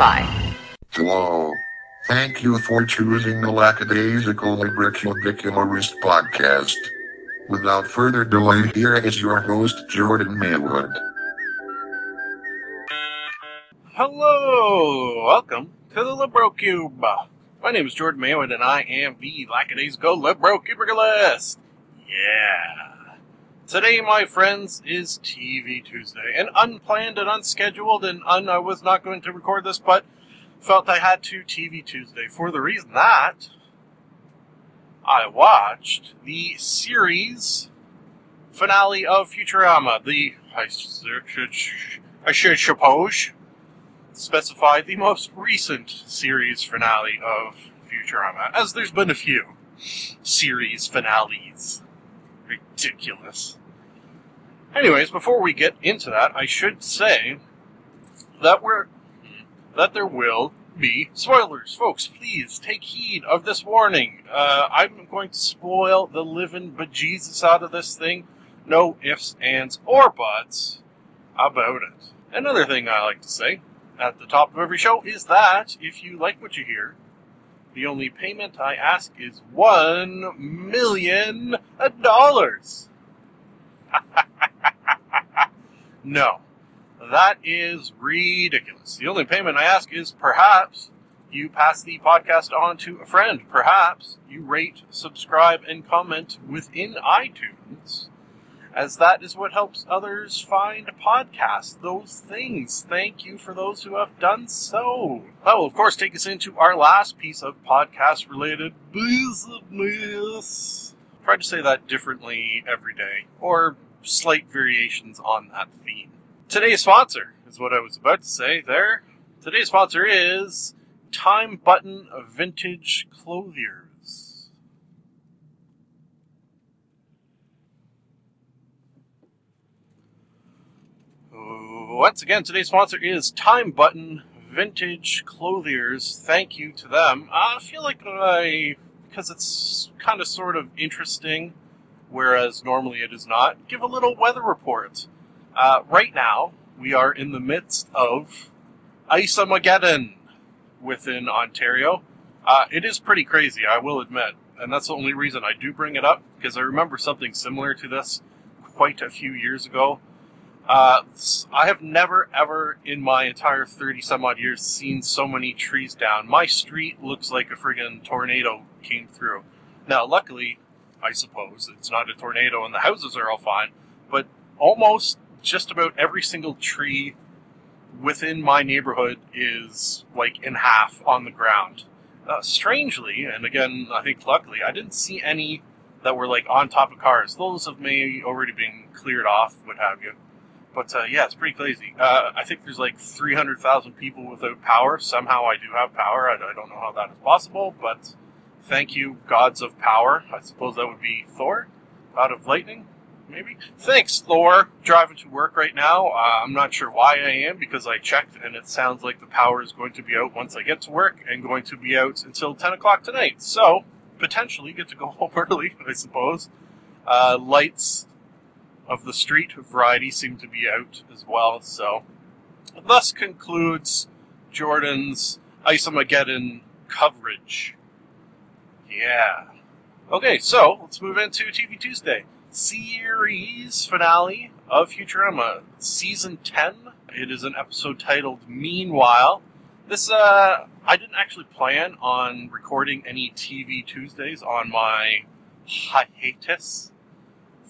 Wi-Fi. Hello. Thank you for choosing the Lackadaisical Librocubicularist podcast. Without further delay, here is your host, Jordan Maywood. Hello, welcome to the LibroCube. My name is Jordan Maywood, and I am the Lackadaisical LibroCubiculist. Yeah. Today, my friends, is TV Tuesday, and unplanned and unscheduled, and un- I was not going to record this, but felt I had to TV Tuesday for the reason that I watched the series finale of Futurama. The I should I should suppose specify the most recent series finale of Futurama, as there's been a few series finales. Ridiculous. Anyways, before we get into that, I should say that we're that there will be spoilers, folks. Please take heed of this warning. Uh, I'm going to spoil the living bejesus out of this thing. No ifs, ands, or buts about it. Another thing I like to say at the top of every show is that if you like what you hear, the only payment I ask is one million dollars. no, that is ridiculous. The only payment I ask is perhaps you pass the podcast on to a friend. Perhaps you rate, subscribe, and comment within iTunes as that is what helps others find podcasts, those things. Thank you for those who have done so. That will, of course, take us into our last piece of podcast related business. Try to say that differently every day, or slight variations on that theme. Today's sponsor is what I was about to say there. Today's sponsor is Time Button Vintage Clothiers. Once again, today's sponsor is Time Button Vintage Clothiers. Thank you to them. I feel like I, because it's kind of sort of interesting, whereas normally it is not, give a little weather report. Uh, right now, we are in the midst of Ice-Amageddon within Ontario. Uh, it is pretty crazy, I will admit, and that's the only reason I do bring it up, because I remember something similar to this quite a few years ago. Uh, I have never, ever in my entire 30 some odd years seen so many trees down. My street looks like a friggin' tornado came through. Now, luckily, I suppose, it's not a tornado and the houses are all fine, but almost just about every single tree within my neighborhood is like in half on the ground. Uh, strangely, and again, I think luckily, I didn't see any that were like on top of cars. Those have maybe already been cleared off, what have you. But uh, yeah, it's pretty crazy. Uh, I think there's like 300,000 people without power. Somehow I do have power. I, I, don't know how that is possible, but thank you, gods of power. I suppose that would be Thor, god of lightning, maybe. Thanks, Thor. Driving to work right now. Uh, I'm not sure why I am because I checked and it sounds like the power is going to be out once I get to work and going to be out until 10 o'clock tonight. So potentially get to go home early, I suppose. Uh, lights of the street variety seem to be out as well. So, thus concludes Jordan's Ice-Amageddon coverage. Yeah. Okay, so let's move into TV Tuesday. Series finale of Futurama, Season 10. It is an episode titled Meanwhile. This, uh, I didn't actually plan on recording any TV Tuesdays on my hiatus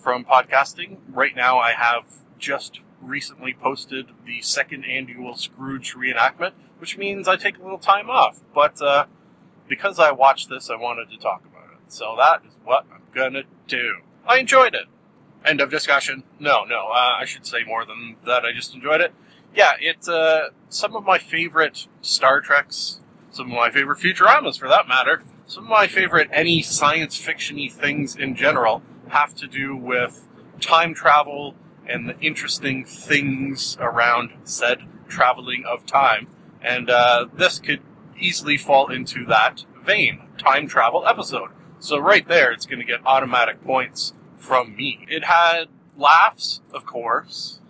from podcasting. Right now, I have just recently posted the second annual Scrooge reenactment, which means I take a little time off. But uh, because I watched this, I wanted to talk about it. So that is what I'm gonna do. I enjoyed it. End of discussion. No, no, uh, I should say more than that. I just enjoyed it. Yeah, it's uh, some of my favorite Star Treks, some of my favorite Futuramas for that matter, some of my favorite any science fictiony things in general have to do with time travel and the interesting things around said traveling of time. And uh, this could easily fall into that vein time travel episode. So, right there, it's going to get automatic points from me. It had laughs, of course.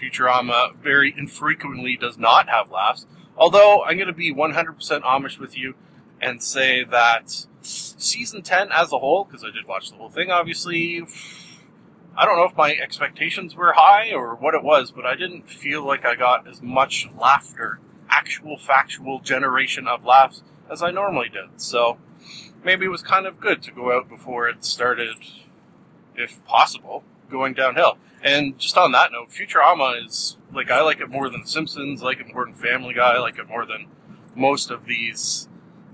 Futurama very infrequently does not have laughs, Although I'm going to be 100% Amish with you and say that season 10 as a whole, because I did watch the whole thing, obviously, I don't know if my expectations were high or what it was, but I didn't feel like I got as much laughter, actual factual generation of laughs, as I normally did. So maybe it was kind of good to go out before it started, if possible, going downhill. And just on that note, Futurama is like I like it more than Simpsons, like it more than Family Guy, like it more than most of these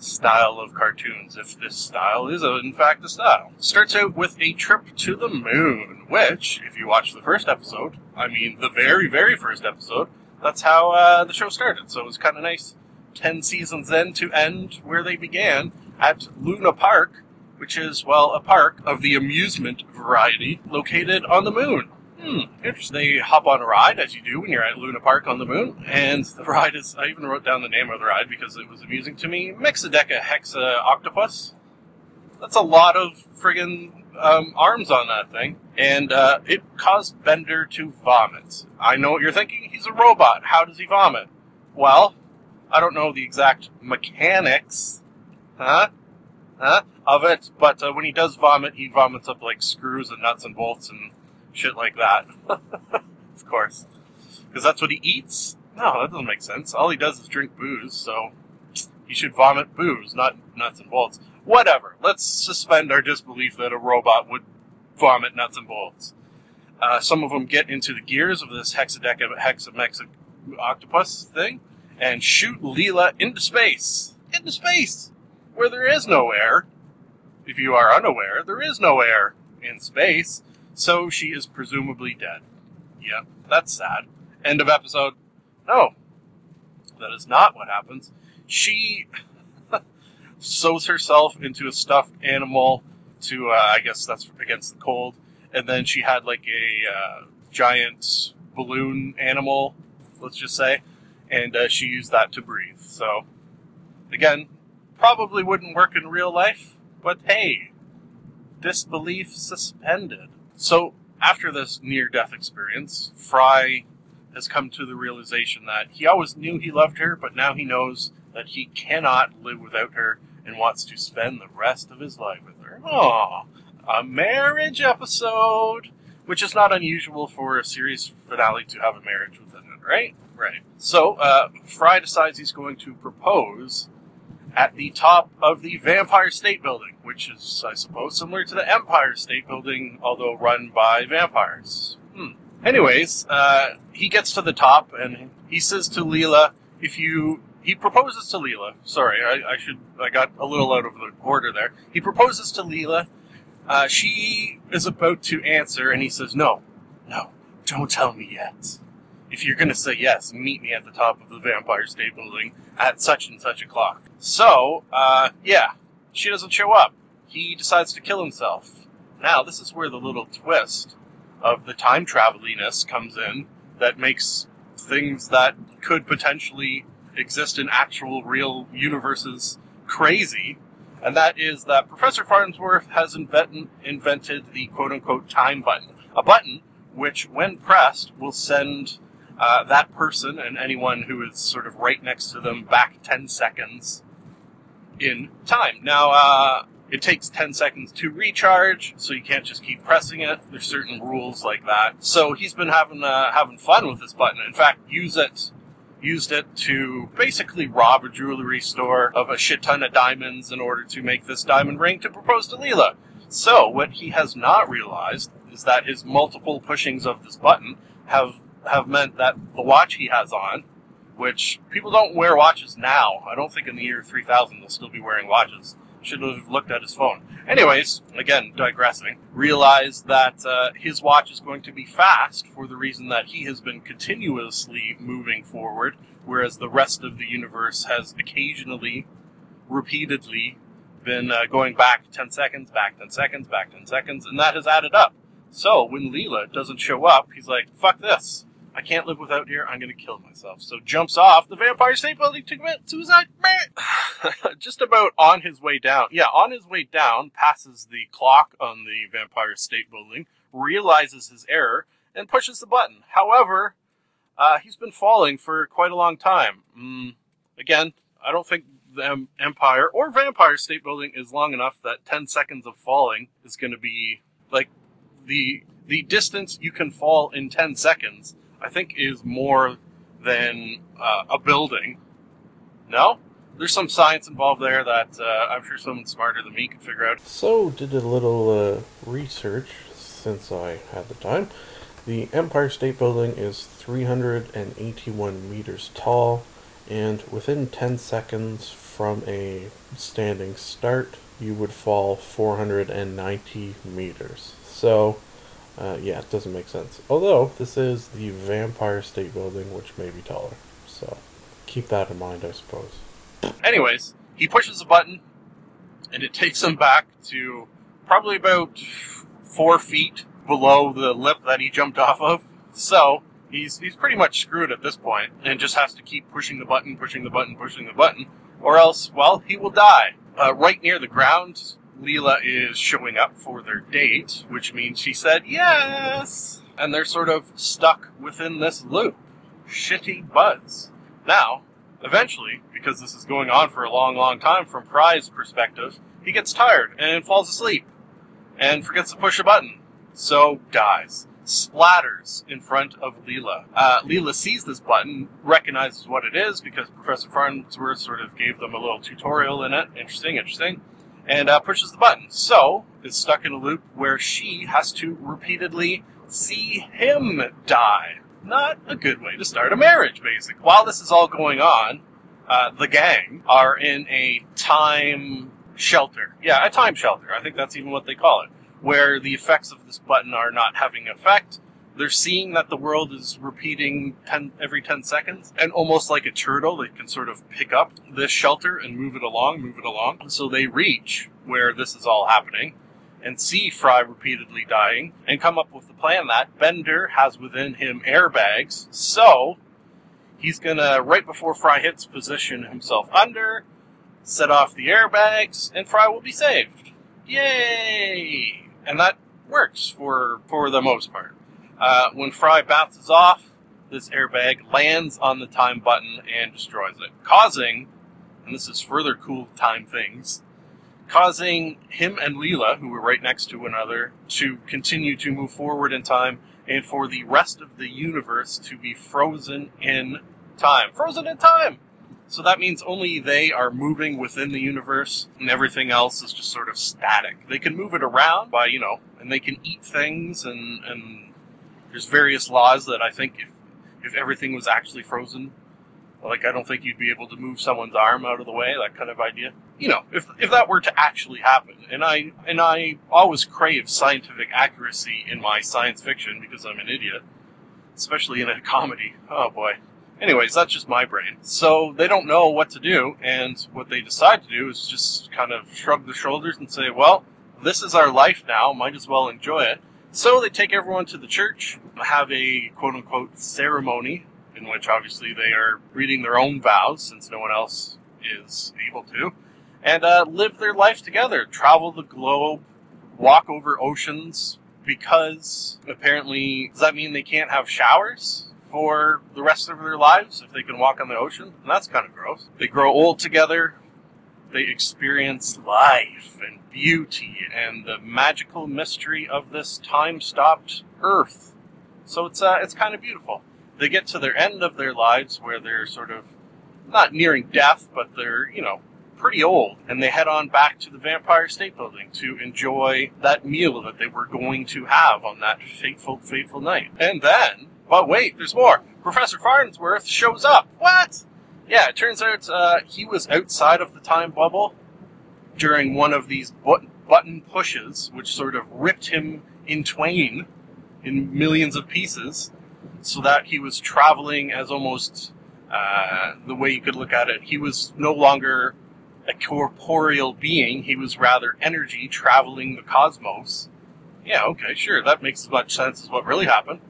style of cartoons, if this style is a, in fact a style. Starts out with a trip to the moon, which, if you watch the first episode, I mean the very, very first episode, that's how uh, the show started. So it was kind of nice, 10 seasons in to end where they began at Luna Park, which is, well, a park of the amusement variety located on the moon. Hmm, interesting. They hop on a ride, as you do when you're at Luna Park on the moon, and the ride is, I even wrote down the name of the ride because it was amusing to me, Mexadeca Hexa Octopus. That's a lot of friggin' um, arms on that thing, and uh, it caused Bender to vomit. I know what you're thinking, he's a robot, how does he vomit? Well, I don't know the exact mechanics, huh? Huh? Of it, but uh, when he does vomit, he vomits up like screws and nuts and bolts and shit like that. of course. Because that's what he eats? No, that doesn't make sense. All he does is drink booze, so he should vomit booze, not nuts and bolts. Whatever. Let's suspend our disbelief that a robot would vomit nuts and bolts. Uh, some of them get into the gears of this hexadeca hexamexic octopus thing and shoot Leela into space. Into space! Where there is no air. If you are unaware, there is no air in space. So she is presumably dead. Yeah, that's sad. End of episode. No, that is not what happens. She sews herself into a stuffed animal to, uh, I guess that's against the cold, and then she had like a uh, giant balloon animal, let's just say, and uh, she used that to breathe. So, again, probably wouldn't work in real life, but hey, disbelief suspended. So, after this near death experience, Fry has come to the realization that he always knew he loved her, but now he knows that he cannot live without her and wants to spend the rest of his life with her. Oh, a marriage episode, which is not unusual for a series finale to have a marriage within it, right? Right. So, uh, Fry decides he's going to propose at the top of the Vampire State Building, which is, I suppose, similar to the Empire State Building, although run by vampires. Hmm. Anyways, uh, he gets to the top and he says to Leela, if you. He proposes to Leela. Sorry, I, I should. I got a little out of the order there. He proposes to Leela. Uh, she is about to answer, and he says, No, no, don't tell me yet. If you're going to say yes, meet me at the top of the Vampire State Building at such and such a clock. So, uh, yeah, she doesn't show up. He decides to kill himself. Now, this is where the little twist of the time traveliness comes in that makes things that could potentially exist in actual real universes crazy. And that is that Professor Farnsworth has invent- invented the quote unquote time button. A button which, when pressed, will send uh, that person and anyone who is sort of right next to them back 10 seconds in time. Now, uh, it takes 10 seconds to recharge, so you can't just keep pressing it. There's certain rules like that. So he's been having uh, having fun with this button. In fact, use it used it to basically rob a jewelry store of a shit ton of diamonds in order to make this diamond ring to propose to Leela. So what he has not realized is that his multiple pushings of this button have have meant that the watch he has on, which people don't wear watches now. I don't think in the year 3000 they'll still be wearing watches. Should have looked at his phone. Anyways, again, digressing, realized that uh, his watch is going to be fast for the reason that he has been continuously moving forward, whereas the rest of the universe has occasionally, repeatedly, been uh, going back 10 seconds, back 10 seconds, back 10 seconds, and that has added up. So when Leela doesn't show up, he's like, fuck this. I can't live without here. I'm going to kill myself. So jumps off the Vampire State Building to commit suicide. Just about on his way down. Yeah, on his way down, passes the clock on the Vampire State Building, realizes his error, and pushes the button. However, uh, he's been falling for quite a long time. Mm, Again, I don't think the Empire or Vampire State Building is long enough that 10 seconds of falling is going to be like the the distance you can fall in 10 seconds. I think is more than uh, a building. No, there's some science involved there that uh, I'm sure someone smarter than me could figure out. So, did a little uh, research since I had the time. The Empire State Building is 381 meters tall, and within 10 seconds from a standing start, you would fall 490 meters. So, uh, yeah, it doesn't make sense. Although, this is the Vampire State Building, which may be taller. So, keep that in mind, I suppose. Anyways, he pushes a button, and it takes him back to probably about four feet below the lip that he jumped off of. So he's he's pretty much screwed at this point, and just has to keep pushing the button, pushing the button, pushing the button, or else, well, he will die. Uh, right near the ground, Leela is showing up for their date, which means she said yes, and they're sort of stuck within this loop. Shitty buzz. Now, eventually, because this is going on for a long, long time from Fry's perspective, he gets tired and falls asleep and forgets to push a button. So dies. Splatters in front of Leela. Uh, Leela sees this button, recognizes what it is because Professor Farnsworth sort of gave them a little tutorial in it. Interesting, interesting. And uh, pushes the button. So is stuck in a loop where she has to repeatedly see him die. Not a good way to start a marriage, basically. While this is all going on, uh, the gang are in a time shelter. Yeah, a time shelter. I think that's even what they call it. Where the effects of this button are not having effect. They're seeing that the world is repeating 10, every 10 seconds, and almost like a turtle, they can sort of pick up this shelter and move it along, move it along. So they reach where this is all happening and see Fry repeatedly dying and come up with the plan that Bender has within him airbags. So he's gonna, right before Fry hits, position himself under, set off the airbags, and Fry will be saved. Yay! And that works for for the most part. Uh, when Fry bounces off, this airbag lands on the time button and destroys it, causing, and this is further cool time things, causing him and Leela, who were right next to one another, to continue to move forward in time and for the rest of the universe to be frozen in time. Frozen in time! So that means only they are moving within the universe and everything else is just sort of static. They can move it around by, you know, and they can eat things and, and there's various laws that I think if, if everything was actually frozen, like I don't think you'd be able to move someone's arm out of the way, that kind of idea. You know, if, if that were to actually happen, and I, and I always crave scientific accuracy in my science fiction because I'm an idiot, especially in a comedy. Oh boy. Anyways, that's just my brain. So they don't know what to do, and what they decide to do is just kind of shrug the shoulders and say, well, this is our life now, might as well enjoy it. So they take everyone to the church, have a quote unquote ceremony, in which obviously they are reading their own vows, since no one else is able to, and uh, live their life together, travel the globe, walk over oceans, because apparently, does that mean they can't have showers? for the rest of their lives if they can walk on the ocean. And that's kind of gross. They grow old together. They experience life and beauty and the magical mystery of this time-stopped Earth. So it's uh, it's kind of beautiful. They get to their end of their lives where they're sort of not nearing death, but they're you know pretty old, and they head on back to the Vampire State Building to enjoy that meal that they were going to have on that fateful, fateful night. And then but wait, there's more. Professor Farnsworth shows up. What? Yeah, it turns out uh, he was outside of the time bubble during one of these but- button pushes, which sort of ripped him in twain in millions of pieces, so that he was traveling as almost uh, the way you could look at it. He was no longer a corporeal being, he was rather energy traveling the cosmos. Yeah, okay, sure, that makes as much sense as what really happened.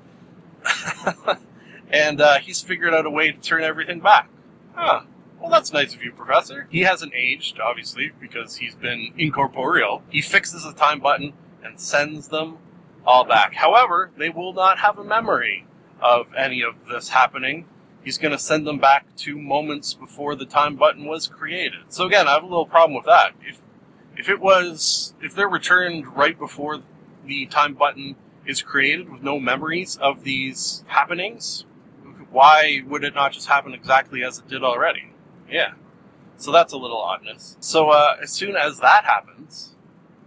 and uh, he's figured out a way to turn everything back. Huh. Well, that's nice of you, Professor. He hasn't aged, obviously, because he's been incorporeal. He fixes the time button and sends them all back. However, they will not have a memory of any of this happening he's going to send them back to moments before the time button was created. So again, I have a little problem with that. If if it was if they're returned right before the time button is created with no memories of these happenings, why would it not just happen exactly as it did already? Yeah. So that's a little oddness. So uh, as soon as that happens,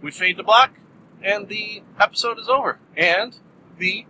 we fade to black, and the episode is over, and the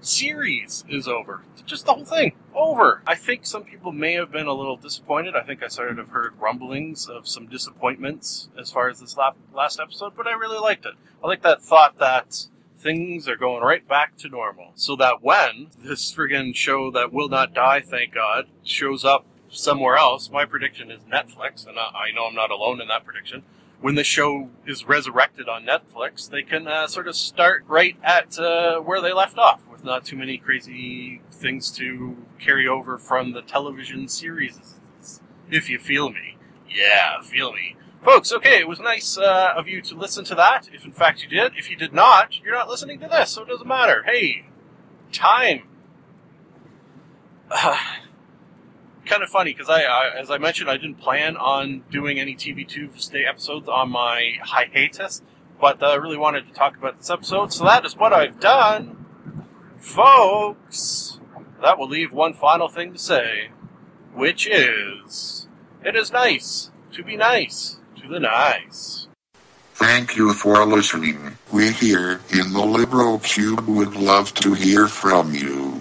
series is over. Just the whole thing over. I think some people may have been a little disappointed. I think I sort of heard rumblings of some disappointments as far as this last episode, but I really liked it. I like that thought that things are going right back to normal. So that when this friggin' show that will not die, thank God, shows up somewhere else, my prediction is Netflix, and I know I'm not alone in that prediction. When the show is resurrected on Netflix, they can uh, sort of start right at uh, where they left off, with not too many crazy things to carry over from the television series. If you feel me. Yeah, feel me. Folks, okay, it was nice uh, of you to listen to that, if in fact you did. If you did not, you're not listening to this, so it doesn't matter. Hey, time. Uh, kind of funny because I, I, as I mentioned, I didn't plan on doing any TV Tuesday episodes on my hiatus, but I really wanted to talk about this episode, so that is what I've done, folks. That will leave one final thing to say, which is, it is nice to be nice to the nice. Thank you for listening. We here in the LibroCube would love to hear from you.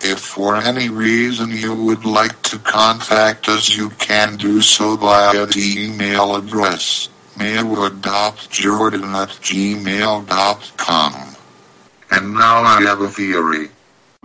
If for any reason you would like to contact us, you can do so via the email address maywood.jordan at gmail.com. And now I have a theory.